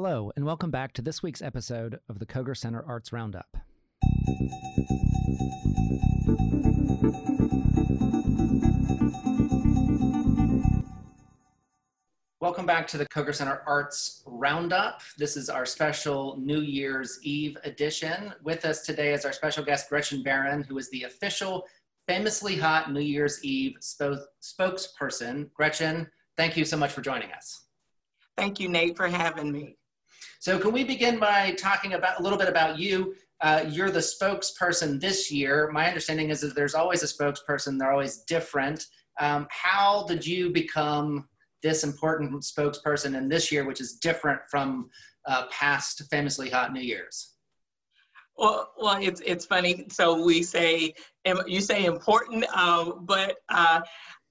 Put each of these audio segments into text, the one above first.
Hello, and welcome back to this week's episode of the Koger Center Arts Roundup. Welcome back to the Koger Center Arts Roundup. This is our special New Year's Eve edition. With us today is our special guest, Gretchen Barron, who is the official Famously Hot New Year's Eve spokesperson. Gretchen, thank you so much for joining us. Thank you, Nate, for having me. So, can we begin by talking about a little bit about you? Uh, you're the spokesperson this year. My understanding is that there's always a spokesperson; they're always different. Um, how did you become this important spokesperson in this year, which is different from uh, past famously hot New Year's? Well, well, it's it's funny. So we say you say important, uh, but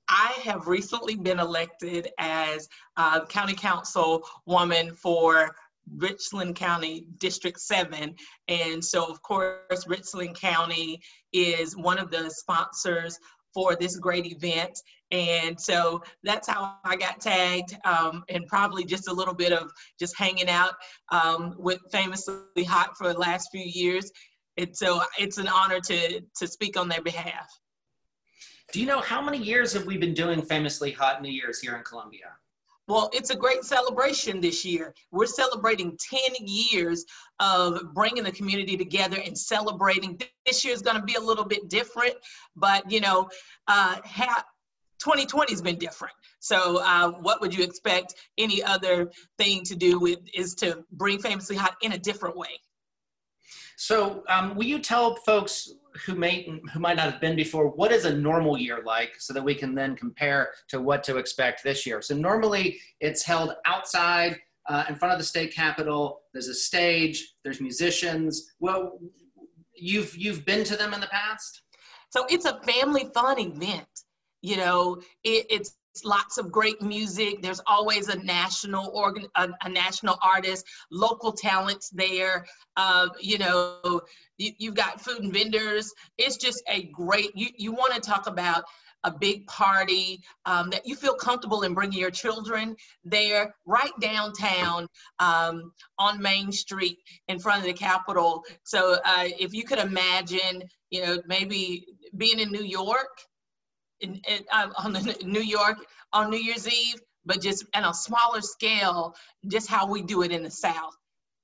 I have recently been elected as uh, county council woman for Richland County District 7. And so, of course, Richland County is one of the sponsors for this great event. And so that's how I got tagged, um, and probably just a little bit of just hanging out um, with Famously Hot for the last few years. And so it's an honor to, to speak on their behalf. Do you know how many years have we been doing Famously Hot New Year's here in Columbia? Well, it's a great celebration this year. We're celebrating 10 years of bringing the community together and celebrating. This year is going to be a little bit different, but you know, uh, ha- 2020 has been different. So, uh, what would you expect any other thing to do with is to bring Famously Hot in a different way? So, um, will you tell folks who may who might not have been before what is a normal year like, so that we can then compare to what to expect this year? So, normally it's held outside uh, in front of the state capitol. There's a stage. There's musicians. Well, you've you've been to them in the past. So it's a family fun event. You know, it, it's lots of great music. There's always a national organ, a, a national artist, local talents there. Uh, you know, you, have got food and vendors. It's just a great. You you want to talk about a big party um, that you feel comfortable in bringing your children there right downtown um, on main street in front of the capitol so uh, if you could imagine you know maybe being in new york in, in, uh, on New York on New Year's Eve, but just on a smaller scale, just how we do it in the South,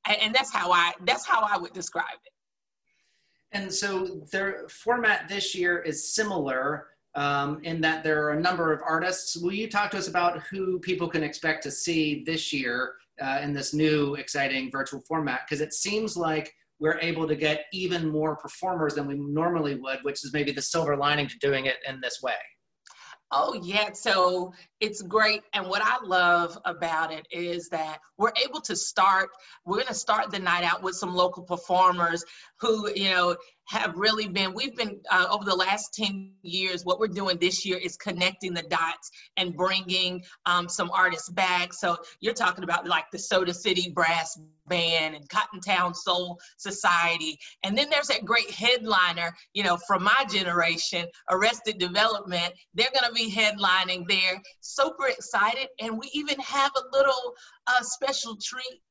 and, and that's how I that's how I would describe it. And so their format this year is similar um, in that there are a number of artists. Will you talk to us about who people can expect to see this year uh, in this new exciting virtual format? Because it seems like we're able to get even more performers than we normally would, which is maybe the silver lining to doing it in this way. Oh, yeah. So it's great. And what I love about it is that we're able to start, we're going to start the night out with some local performers who, you know, have really been, we've been uh, over the last 10 years, what we're doing this year is connecting the dots and bringing um, some artists back. So you're talking about like the Soda City Brass Band and Cottontown Soul Society. And then there's that great headliner, you know, from my generation, Arrested Development. They're going to be headlining there. Super excited. And we even have a little uh, special treat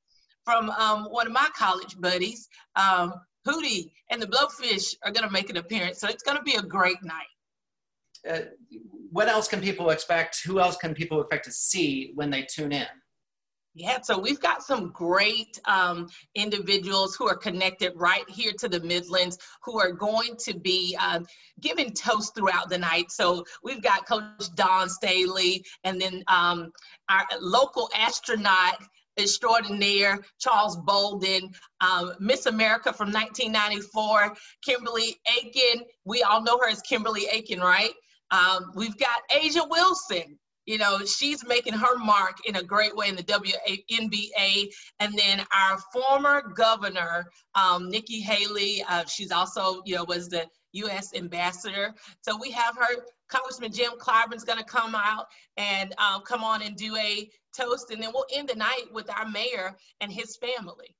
from um, one of my college buddies. Um, Hootie and the Blowfish are going to make an appearance. So it's going to be a great night. Uh, what else can people expect? Who else can people expect to see when they tune in? Yeah, so we've got some great um, individuals who are connected right here to the Midlands who are going to be um, giving toast throughout the night. So we've got Coach Dawn Staley and then um, our local astronaut extraordinaire, Charles Bolden, um, Miss America from 1994, Kimberly Aiken. We all know her as Kimberly Aiken, right? Um, we've got A'ja Wilson. You know, she's making her mark in a great way in the WNBA. And then our former governor, um, Nikki Haley, uh, she's also, you know, was the U.S. ambassador. So we have her, Congressman Jim Clyburn's going to come out and um, come on and do a toast, and then we'll end the night with our mayor and his family.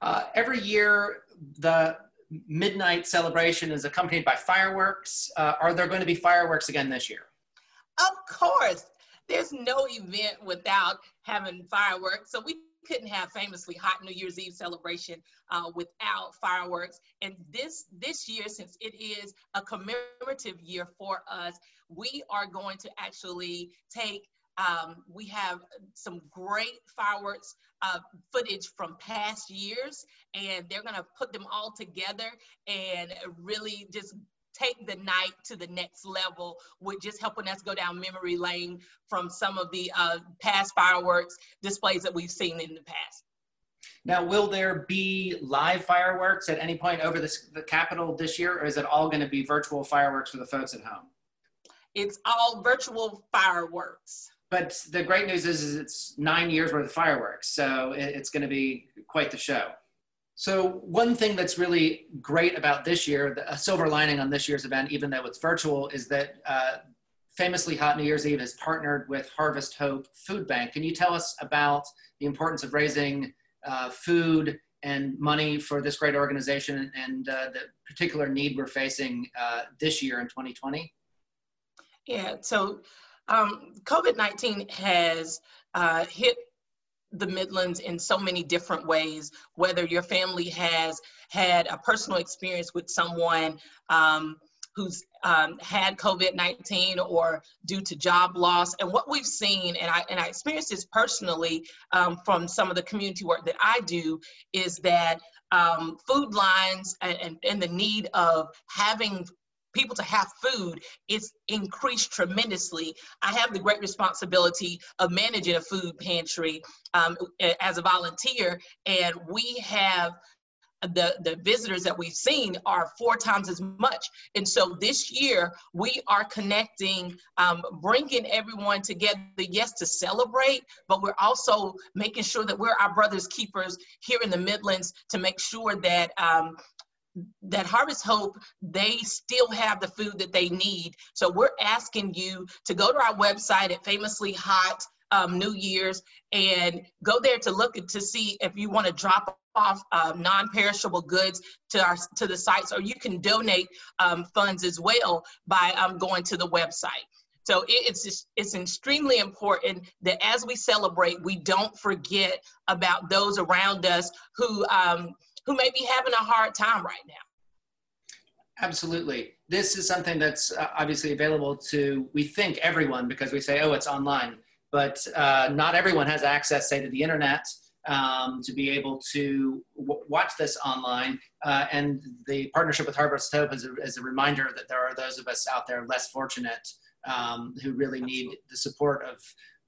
Uh, every year, the midnight celebration is accompanied by fireworks. Uh, are there going to be fireworks again this year? Of course. There's no event without having fireworks. So we couldn't have famously hot New Year's Eve celebration uh, without fireworks. And this this year, since it is a commemorative year for us, we are going to actually take. Um, we have some great fireworks uh, footage from past years, and they're going to put them all together and really just take the night to the next level with just helping us go down memory lane from some of the uh, past fireworks displays that we've seen in the past. Now, will there be live fireworks at any point over this, the Capitol this year, or is it all going to be virtual fireworks for the folks at home? It's all virtual fireworks. But the great news is, is it's nine years worth of fireworks, so it's going to be quite the show. So one thing that's really great about this year, a silver lining on this year's event, even though it's virtual, is that uh, famously Hot New Year's Eve has partnered with Harvest Hope Food Bank. Can you tell us about the importance of raising uh, food and money for this great organization and uh, the particular need we're facing uh, this year in 2020? Yeah, so um, COVID-19 has uh, hit the Midlands in so many different ways, whether your family has had a personal experience with someone um, who's um, had COVID-19 or due to job loss. And what we've seen, and I, and I experienced this personally um, from some of the community work that I do, is that um, food lines and, and, and the need of having people to have food it's increased tremendously. I have the great responsibility of managing a food pantry um, as a volunteer, and we have the, the visitors that we've seen are four times as much. And so this year we are connecting, um, bringing everyone together, yes, to celebrate, but we're also making sure that we're our brothers keepers here in the Midlands to make sure that um, that Harvest Hope, they still have the food that they need. So we're asking you to go to our website at Famously Hot um, New Year's and go there to look to see if you want to drop off um, non-perishable goods to our to the sites, or you can donate um, funds as well by um, going to the website. So it's just, it's extremely important that as we celebrate, we don't forget about those around us who um, who may be having a hard time right now. Absolutely. This is something that's uh, obviously available to, we think, everyone because we say, oh, it's online. But uh, not everyone has access, say, to the internet um, to be able to watch this online. Uh, and the partnership with Harvest Hope is a, is a, reminder that there are those of us out there less fortunate um, who really need the support of,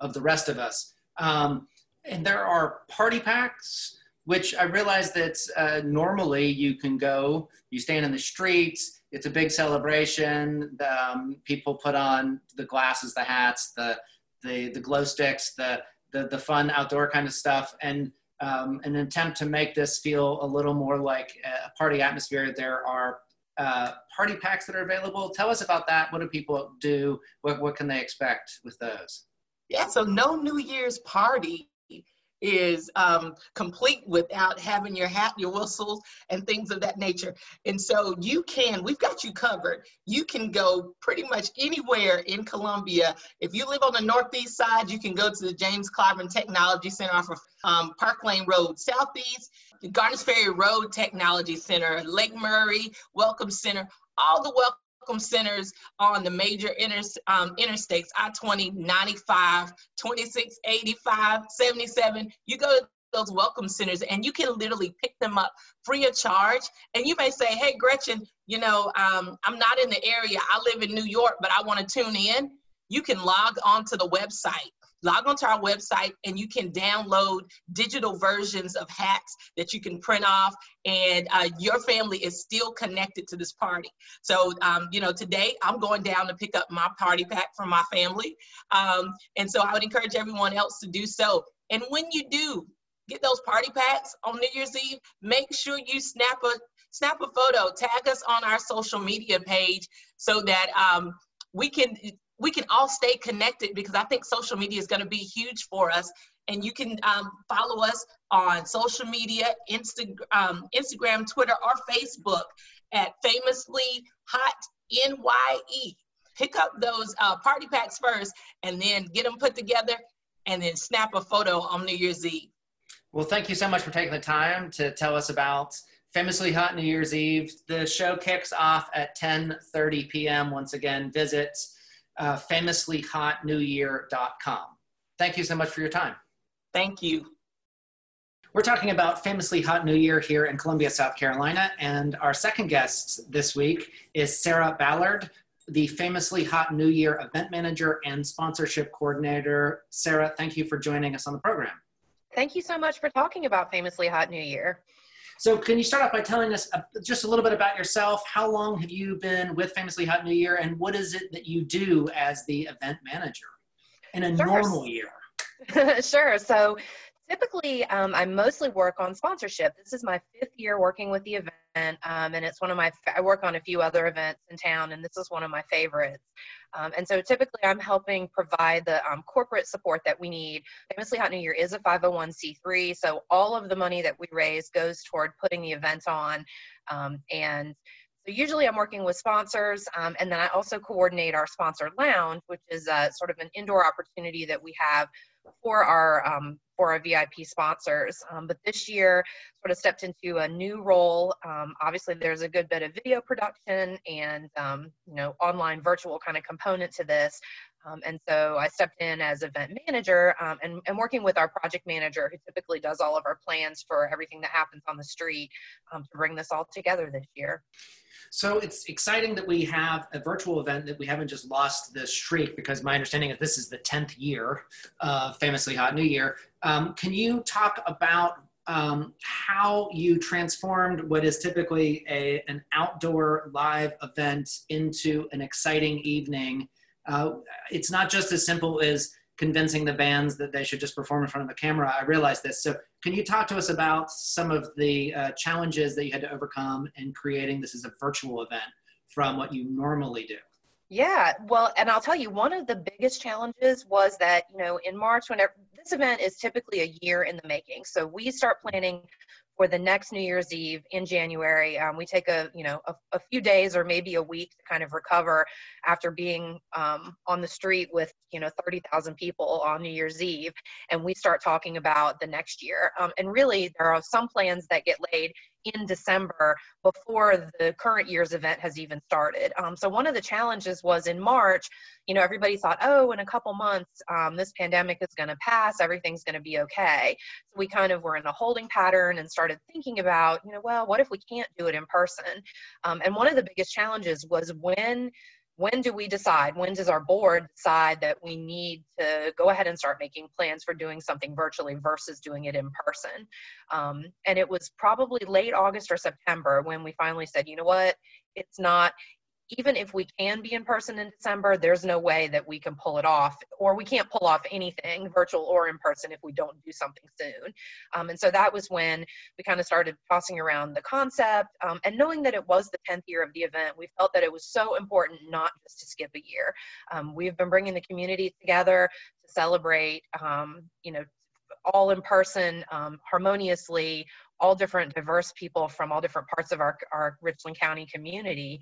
of the rest of us. Um, and there are party packs which I realize that uh, normally you can go, you stand in the streets, it's a big celebration. The, um, people put on the glasses, the hats, the, the, the glow sticks, the, the, the fun outdoor kind of stuff. And um, an attempt to make this feel a little more like a party atmosphere. There are uh, party packs that are available. Tell us about that. What do people do? What, what can they expect with those? Yeah, so no New Year's party is um, complete without having your hat, your whistles, and things of that nature. And so you can, we've got you covered. You can go pretty much anywhere in Columbia. If you live on the northeast side, you can go to the James Clyburn Technology Center off of um, Park Lane Road Southeast, Garners Ferry Road Technology Center, Lake Murray Welcome Center, all the welcome welcome centers on the major inter, um, interstates, I-20, 95, 26, 85, 77. You go to those welcome centers and you can literally pick them up free of charge. And you may say, hey, Gretchen, you know, um, I'm not in the area. I live in New York, but I want to tune in. You can log on to the website log onto our website and you can download digital versions of hats that you can print off and uh, your family is still connected to this party. So, um, you know, today I'm going down to pick up my party pack from my family. Um, and so I would encourage everyone else to do so. And when you do get those party packs on New Year's Eve, make sure you snap a snap a photo, tag us on our social media page so that um, we can we can all stay connected because I think social media is going to be huge for us. And you can um, follow us on social media, Insta, um, Instagram, Twitter, or Facebook at Famously Hot NYE. Pick up those uh, party packs first and then get them put together and then snap a photo on New Year's Eve. Well, thank you so much for taking the time to tell us about Famously Hot New Year's Eve. The show kicks off at 10:30 p.m. Once again, visit uh, famouslyhotnewyear.com. Thank you so much for your time. Thank you. We're talking about Famously Hot New Year here in Columbia, South Carolina, and our second guest this week is Sarah Ballard, the Famously Hot New Year event manager and sponsorship coordinator. Sarah, thank you for joining us on the program. Thank you so much for talking about Famously Hot New Year. So, can you start off by telling us just a little bit about yourself? How long have you been with Famously Hot New Year, and what is it that you do as the event manager in a sure. normal year? sure. So, typically, um, I mostly work on sponsorship. This is my fifth year working with the event, um, and it's one of my. I work on a few other events in town, and this is one of my favorites. Um, and so typically I'm helping provide the um, corporate support that we need. Famously Hot New Year is a 501c3, so all of the money that we raise goes toward putting the event on. Um, and so usually I'm working with sponsors, um, and then I also coordinate our sponsor lounge, which is a, sort of an indoor opportunity that we have for our um, for our VIP sponsors. Um, but this year, sort of stepped into a new role. Um, obviously, there's a good bit of video production and um, you know online virtual kind of component to this. Um, and so I stepped in as event manager um, and, and working with our project manager, who typically does all of our plans for everything that happens on the street, um, to bring this all together this year. So it's exciting that we have a virtual event that we haven't just lost the streak because my understanding is this is the 10th year of Famously Hot New Year. Um, can you talk about um, how you transformed what is typically a, an outdoor live event into an exciting evening? Uh, it's not just as simple as convincing the bands that they should just perform in front of the camera. I realize this. So, can you talk to us about some of the uh, challenges that you had to overcome in creating this as a virtual event from what you normally do? Yeah, well, and I'll tell you, one of the biggest challenges was that, you know, in March, whenever this event is typically a year in the making. So we start planning for the next New Year's Eve in January. Um, we take a you know a, a, few days or maybe a week to kind of recover after being um, on the street with you know 30,000 people on New Year's Eve, and we start talking about the next year. Um, and really, there are some plans that get laid in December before the current year's event has even started. Um, so one of the challenges was in March, you know, everybody thought, oh, in a couple months, um, this pandemic is going to pass, everything's going to be okay. So we kind of were in a holding pattern and started thinking about, you know, well, what if we can't do it in person? Um, and one of the biggest challenges was when when do we decide when does our board decide that we need to go ahead and start making plans for doing something virtually versus doing it in person? Um, and it was probably late august or september when we finally said you know what? It's not even if we can be in person in December, there's no way that we can pull it off, or we can't pull off anything, virtual or in person, if we don't do something soon. Um, and so that was when we kind of started tossing around the concept. Um, and knowing that it was the 10th year of the event, we felt that it was so important not just to skip a year. Um, we've been bringing the community together to celebrate, um, you know, all in person, um, harmoniously, all different diverse people from all different parts of our, our Richland County community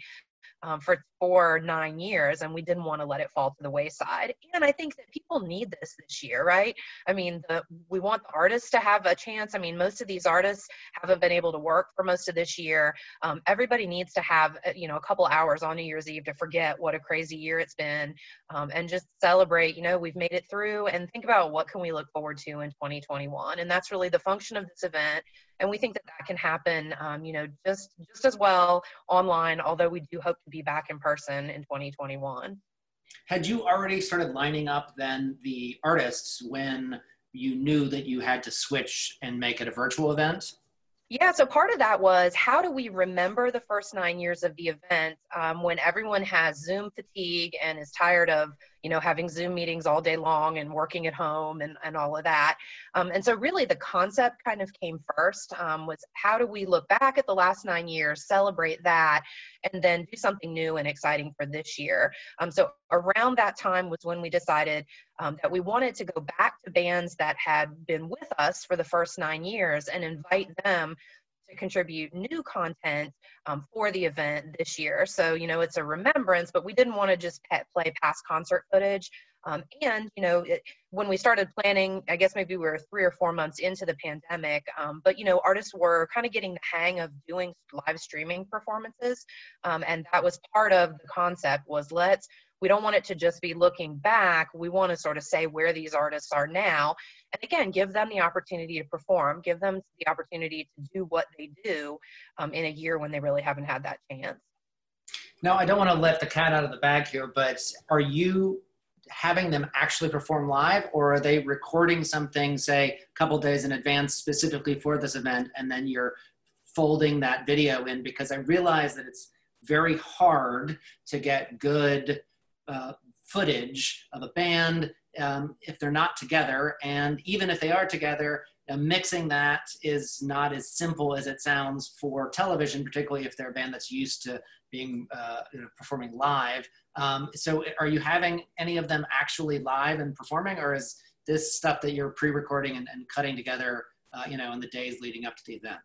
um, for for nine years, and we didn't want to let it fall to the wayside. And I think that people need this this year, right? I mean, the, we want the artists to have a chance. I mean, most of these artists haven't been able to work for most of this year. Um, everybody needs to have uh, you know a couple hours on New Year's Eve to forget what a crazy year it's been, um, and just celebrate. You know, we've made it through, and think about what can we look forward to in 2021. And that's really the function of this event and we think that that can happen um, you know just just as well online although we do hope to be back in person in 2021 had you already started lining up then the artists when you knew that you had to switch and make it a virtual event? Yeah, so part of that was how do we remember the first nine years of the event um, when everyone has Zoom fatigue and is tired of you know, having Zoom meetings all day long and working at home and, and all of that. Um, and so really the concept kind of came first um, was how do we look back at the last nine years, celebrate that, and then do something new and exciting for this year. Um, so around that time was when we decided um, that we wanted to go back to bands that had been with us for the first nine years and invite them to contribute new content um, for the event this year. So, you know, it's a remembrance, but we didn't want to just pet play past concert footage. Um, and, you know, it, when we started planning, I guess maybe we were three or four months into the pandemic, um, but, you know, artists were kind of getting the hang of doing live streaming performances. Um, and that was part of the concept was let's, we don't want it to just be looking back. We want to sort of say where these artists are now. And again, give them the opportunity to perform, give them the opportunity to do what they do um, in a year when they really haven't had that chance. Now, I don't want to let the cat out of the bag here, but are you having them actually perform live or are they recording something, say, a couple days in advance specifically for this event, and then you're folding that video in? Because I realize that it's very hard to get good uh, footage of a band um, if they're not together. And even if they are together, uh, mixing that is not as simple as it sounds for television, particularly if they're a band that's used to being uh, you know, performing live. Um, so, are you having any of them actually live and performing, or is this stuff that you're pre-recording and, and cutting together, uh, you know, in the days leading up to the event?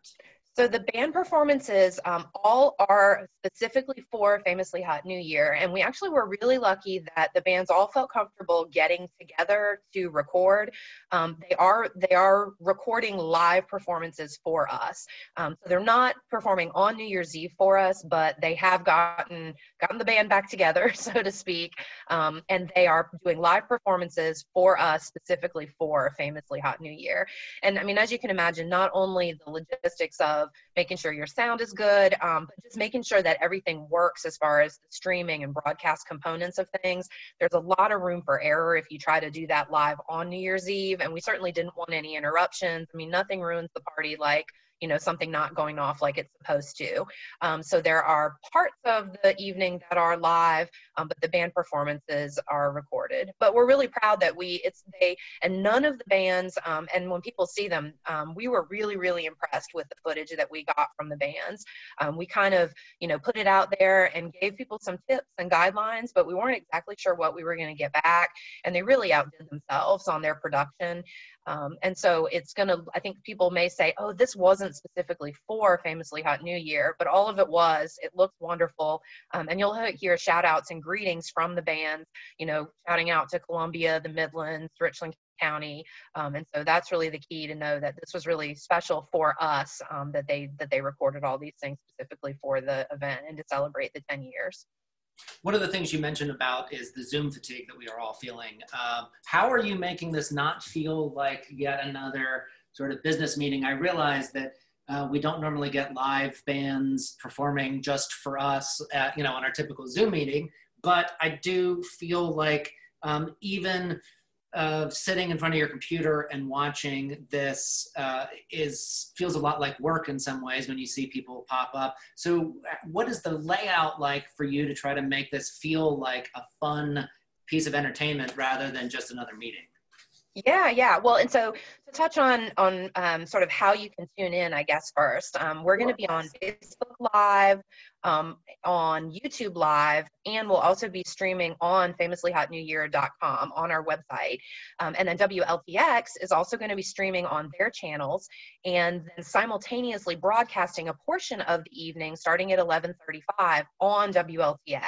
So the band performances um, all are specifically for Famously Hot New Year, and we actually were really lucky that the bands all felt comfortable getting together to record. Um, they are they are recording live performances for us, um, so they're not performing on New Year's Eve for us, but they have gotten gotten the band back together, so to speak, um, and they are doing live performances for us specifically for Famously Hot New Year. And I mean, as you can imagine, not only the logistics of of making sure your sound is good, um, but just making sure that everything works as far as the streaming and broadcast components of things. There's a lot of room for error if you try to do that live on New Year's Eve, and we certainly didn't want any interruptions. I mean, nothing ruins the party like you know something not going off like it's supposed to. Um, so there are parts of the evening that are live um, but the band performances are recorded. But we're really proud that we it's they and none of the bands um, and when people see them um, we were really really impressed with the footage that we got from the bands. Um, we kind of you know put it out there and gave people some tips and guidelines but we weren't exactly sure what we were going to get back and they really outdid themselves on their production um, and so it's going to, I think people may say, oh, this wasn't specifically for Famously Hot New Year, but all of it was. It looked wonderful. Um, and you'll hear shout outs and greetings from the bands, you know, shouting out to Columbia, the Midlands, Richland County. Um, and so that's really the key to know that this was really special for us um, that they that they recorded all these things specifically for the event and to celebrate the 10 years. One of the things you mentioned about is the Zoom fatigue that we are all feeling. Um, how are you making this not feel like yet another sort of business meeting? I realize that uh, we don't normally get live bands performing just for us, at, you know, on our typical Zoom meeting, but I do feel like um, even of sitting in front of your computer and watching this uh, is feels a lot like work in some ways when you see people pop up. So, uh, what is the layout like for you to try to make this feel like a fun piece of entertainment rather than just another meeting? Yeah, yeah. Well, and so to touch on on um, sort of how you can tune in, I guess first, um, we're going to be on Facebook Live, um, on YouTube Live, and we'll also be streaming on famouslyhotnewyear.com on our website. Um, and then WLTX is also going to be streaming on their channels and then simultaneously broadcasting a portion of the evening starting at 11:35 on WLTX.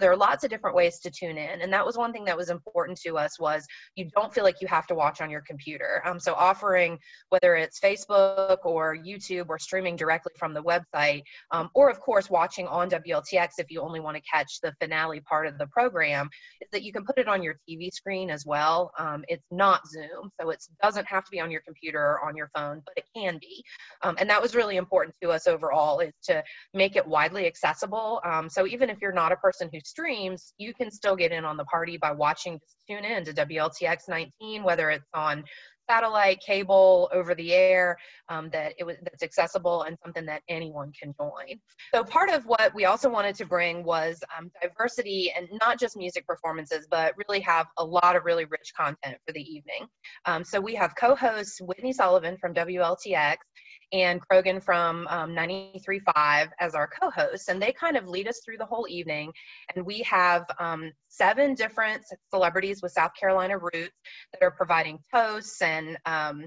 There are lots of different ways to tune in, and that was one thing that was important to us was you don't feel like you have to watch on your computer. Um, so offering whether it's Facebook or YouTube or streaming directly from the website, um, or of course watching on WLTX if you only want to catch the finale part of the program, is that you can put it on your TV screen as well. Um, it's not Zoom, so it doesn't have to be on your computer or on your phone, but it can be. Um, and that was really important to us overall is to make it widely accessible. Um, so even if you're not a person who streams, you can still get in on the party by watching, just tune in to WLTX 19, whether it's on satellite, cable, over the air, um, that it was that's accessible and something that anyone can join. So part of what we also wanted to bring was um, diversity and not just music performances, but really have a lot of really rich content for the evening. Um, so we have co-hosts Whitney Sullivan from WLTX and Krogan from um, 93.5 as our co-hosts, and they kind of lead us through the whole evening. And we have um, seven different celebrities with South Carolina roots that are providing toasts and um,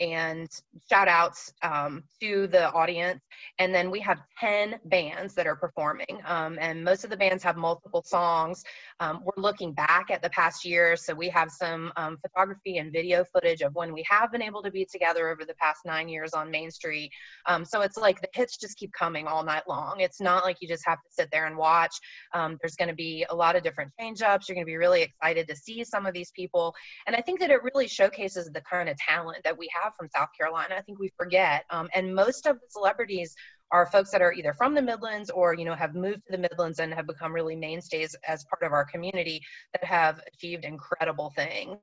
and shout outs um, to the audience. And then we have 10 bands that are performing. Um, and most of the bands have multiple songs. Um, we're looking back at the past year. So we have some um, photography and video footage of when we have been able to be together over the past nine years on Main Street. Um, so it's like the hits just keep coming all night long. It's not like you just have to sit there and watch. Um, there's going to be a lot of different change ups. You're going to be really excited to see some of these people. And I think that it really showcases the kind of talent that we have from South Carolina. I think we forget. Um, and most of the celebrities are folks that are either from the Midlands or you know have moved to the Midlands and have become really mainstays as part of our community that have achieved incredible things.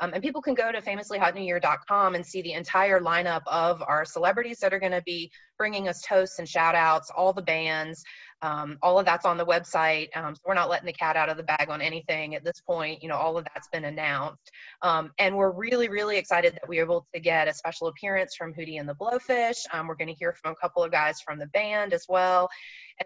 Um, and people can go to famouslyhotnewyear.com and see the entire lineup of our celebrities that are going to be bringing us toasts and shout outs, all the bands. Um, all of that's on the website. Um, so we're not letting the cat out of the bag on anything at this point. You know, all of that's been announced. Um, and we're really, really excited that we were able to get a special appearance from Hootie and the Blowfish. Um, we're going to hear from a couple of guys from the band as well.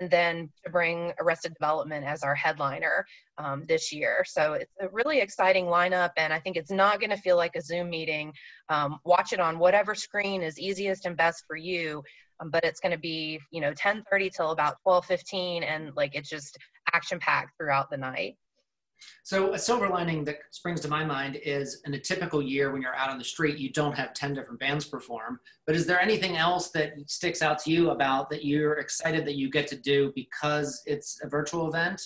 And then to bring Arrested Development as our headliner um, this year. So it's a really exciting lineup. And I think it's not going to feel like a Zoom meeting. Um, watch it on whatever screen is easiest and best for you um, but it's going to be you know 10:30 till about 12:15, and like it's just action packed throughout the night. So a silver lining that springs to my mind is in a typical year when you're out on the street, you don't have 10 different bands perform. But is there anything else that sticks out to you about that you're excited that you get to do because it's a virtual event?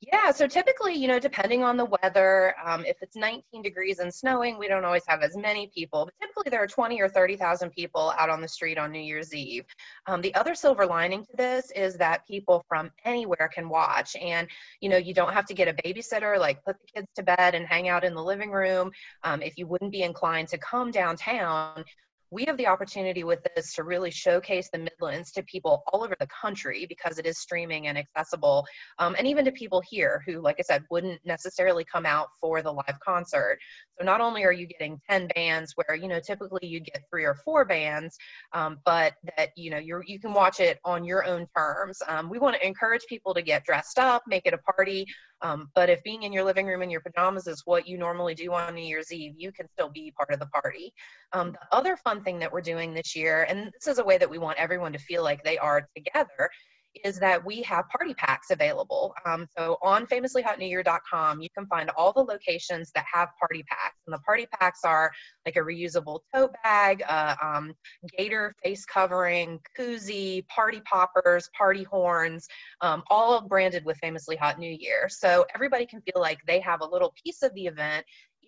Yeah, so typically, you know, depending on the weather, um, if it's 19 degrees and snowing, we don't always have as many people. But typically, there are 20 or 30,000 people out on the street on New Year's Eve. Um, the other silver lining to this is that people from anywhere can watch, and you know, you don't have to get a babysitter, like put the kids to bed and hang out in the living room. Um, if you wouldn't be inclined to come downtown, we have the opportunity with this to really showcase the Midlands to people all over the country because it is streaming and accessible, um, and even to people here who, like I said, wouldn't necessarily come out for the live concert. So not only are you getting 10 bands where, you know, typically you get three or four bands, um, but that, you know, you're, you can watch it on your own terms. Um, we want to encourage people to get dressed up, make it a party. Um, but if being in your living room in your pajamas is what you normally do on New Year's Eve, you can still be part of the party. Um, the other fun thing that we're doing this year, and this is a way that we want everyone to feel like they are together, is that we have party packs available. Um, so on famouslyhotnewyear.com, you can find all the locations that have party packs. And the party packs are like a reusable tote bag, uh, um, gator face covering, koozie, party poppers, party horns, um, all branded with Famously Hot New Year. So everybody can feel like they have a little piece of the event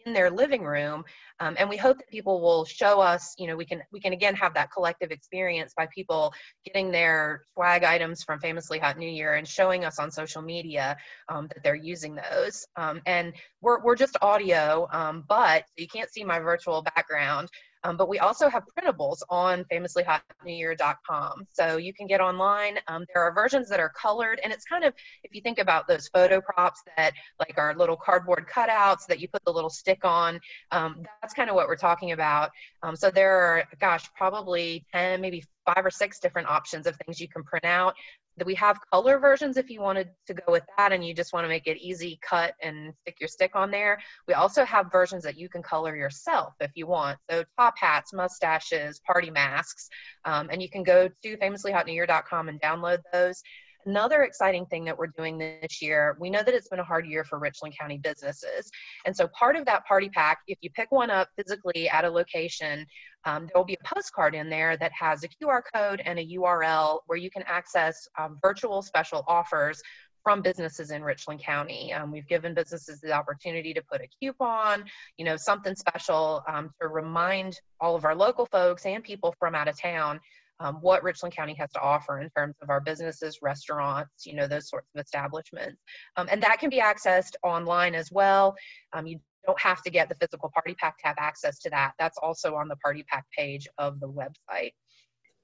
in their living room um, and we hope that people will show us you know we can we can again have that collective experience by people getting their swag items from famously hot new year and showing us on social media um, that they're using those. Um, and we're, we're just audio um, but you can't see my virtual background um, but we also have printables on famouslyhotnewyear.com. So you can get online. Um, there are versions that are colored, and it's kind of, if you think about those photo props that like are little cardboard cutouts that you put the little stick on, um, that's kind of what we're talking about. Um, so there are, gosh, probably 10, maybe five or six different options of things you can print out we have color versions if you wanted to go with that and you just want to make it easy cut and stick your stick on there. We also have versions that you can color yourself if you want. So top hats, mustaches, party masks, um, and you can go to famouslyhotnewyear.com and download those. Another exciting thing that we're doing this year, we know that it's been a hard year for Richland County businesses. And so part of that party pack, if you pick one up physically at a location, um, there will be a postcard in there that has a QR code and a URL where you can access um, virtual special offers from businesses in Richland County. Um, we've given businesses the opportunity to put a coupon, you know, something special um, to remind all of our local folks and people from out of town um, what Richland County has to offer in terms of our businesses, restaurants, you know, those sorts of establishments. Um, and that can be accessed online as well. Um, you don't have to get the physical party pack to have access to that. That's also on the party pack page of the website.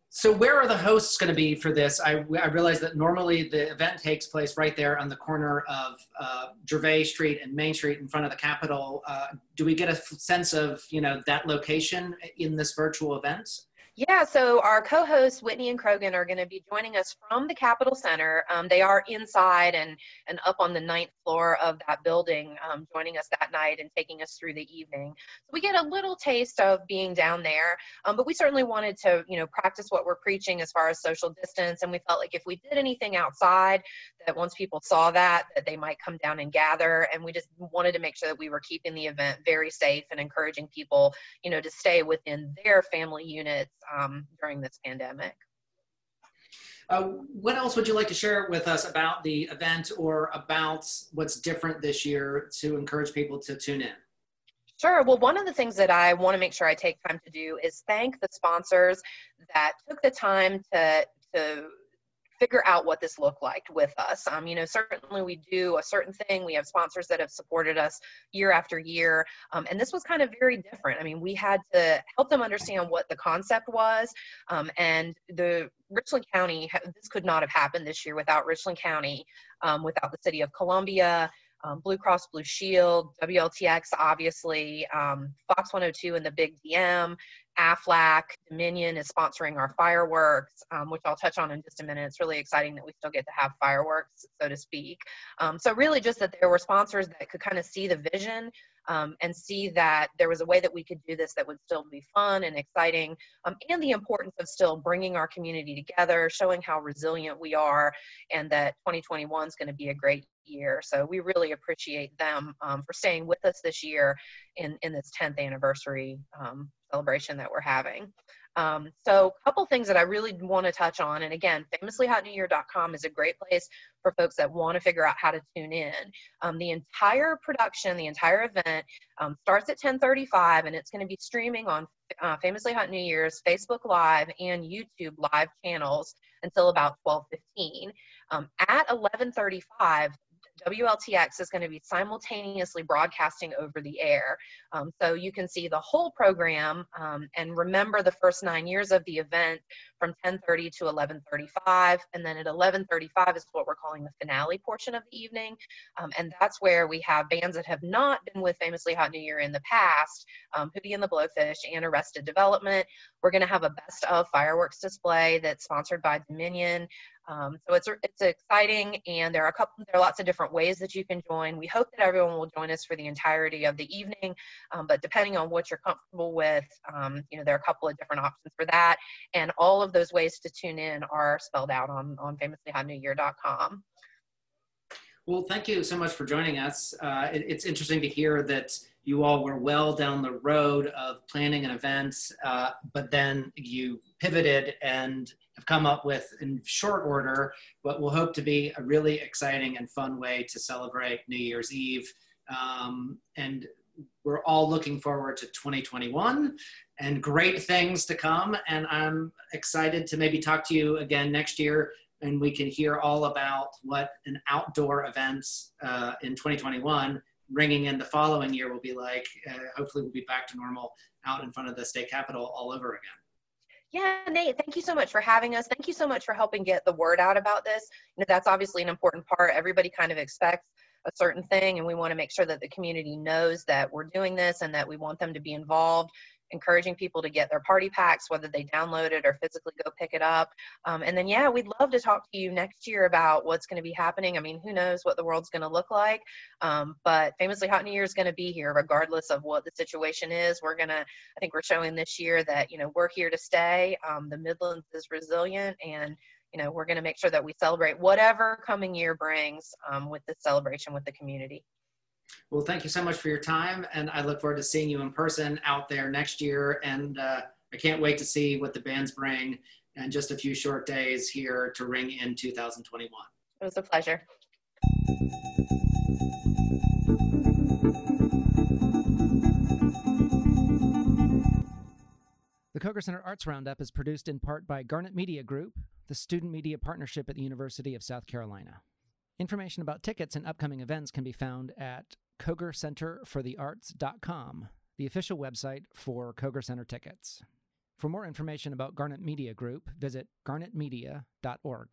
So where are the hosts going to be for this? I, I realize that normally the event takes place right there on the corner of uh, Gervais Street and Main Street in front of the Capitol. Uh, do we get a sense of you know that location in this virtual event? Yeah, so our co-hosts Whitney and Krogan are going to be joining us from the Capitol Center. Um, they are inside and and up on the ninth floor of that building, um, joining us that night and taking us through the evening. So we get a little taste of being down there, um, but we certainly wanted to, you know, practice what we're preaching as far as social distance. And we felt like if we did anything outside, that once people saw that, that they might come down and gather. And we just wanted to make sure that we were keeping the event very safe and encouraging people, you know, to stay within their family units um, during this pandemic. Uh, what else would you like to share with us about the event or about what's different this year to encourage people to tune in? Sure. Well, one of the things that I want to make sure I take time to do is thank the sponsors that took the time to to figure out what this looked like with us. Um, you know, certainly we do a certain thing. We have sponsors that have supported us year after year. Um, and this was kind of very different. I mean, we had to help them understand what the concept was. Um, and the Richland County, this could not have happened this year without Richland County, um, without the city of Columbia, um, Blue Cross Blue Shield, WLTX, obviously, um, Fox 102 and the Big DM, AFLAC, Dominion is sponsoring our fireworks, um, which I'll touch on in just a minute. It's really exciting that we still get to have fireworks, so to speak. Um, so really just that there were sponsors that could kind of see the vision um, and see that there was a way that we could do this that would still be fun and exciting, um, and the importance of still bringing our community together, showing how resilient we are, and that 2021 is going to be a great year. So we really appreciate them um, for staying with us this year in, in this 10th anniversary um, celebration that we're having. Um, so a couple things that I really want to touch on, and again, famouslyhotnewyear.com is a great place for folks that want to figure out how to tune in. Um, the entire production, the entire event um, starts at 1035 and it's going to be streaming on uh, Famously Hot New Year's Facebook Live and YouTube live channels until about 1215. Um, at 1135, WLTX is going to be simultaneously broadcasting over the air. Um, so you can see the whole program um, and remember the first nine years of the event from 10:30 to 11:35, and then at 11:35 is what we're calling the finale portion of the evening, um, and that's where we have bands that have not been with Famously Hot New Year in the past, um, Hootie and the Blowfish and Arrested Development. We're going to have a best of fireworks display that's sponsored by Dominion. Um, so it's it's exciting, and there are a couple there are lots of different ways that you can join. We hope that everyone will join us for the entirety of the evening, um, but depending on what you're comfortable with, um, you know there are a couple of different options for that, and all of those ways to tune in are spelled out on on famouslyhotnewyear.com. Well, thank you so much for joining us. Uh, it, it's interesting to hear that you all were well down the road of planning an event, uh, but then you pivoted and have come up with in short order what will hope to be a really exciting and fun way to celebrate New Year's Eve. Um, and we're all looking forward to 2021 and great things to come. And I'm excited to maybe talk to you again next year and we can hear all about what an outdoor events uh, in 2021 ringing in the following year will be like. Uh, hopefully, we'll be back to normal out in front of the state capitol all over again. Yeah, Nate, thank you so much for having us. Thank you so much for helping get the word out about this. You know, that's obviously an important part. Everybody kind of expects a certain thing, and we want to make sure that the community knows that we're doing this and that we want them to be involved encouraging people to get their party packs, whether they download it or physically go pick it up. Um, and then, yeah, we'd love to talk to you next year about what's going to be happening. I mean, who knows what the world's going to look like? Um, but Famously Hot New Year is going to be here regardless of what the situation is. We're going to, I think we're showing this year that, you know, we're here to stay. Um, the Midlands is resilient and you know, we're going to make sure that we celebrate whatever coming year brings um, with this celebration with the community. Well, thank you so much for your time, and I look forward to seeing you in person out there next year. And uh, I can't wait to see what the bands bring in just a few short days here to ring in 2021. It was a pleasure. The Koger Center Arts Roundup is produced in part by Garnet Media Group, the student media partnership at the University of South Carolina. Information about tickets and upcoming events can be found at kogercenterforthearts.com, the official website for Koger Center tickets. For more information about Garnet Media Group, visit garnetmedia.org.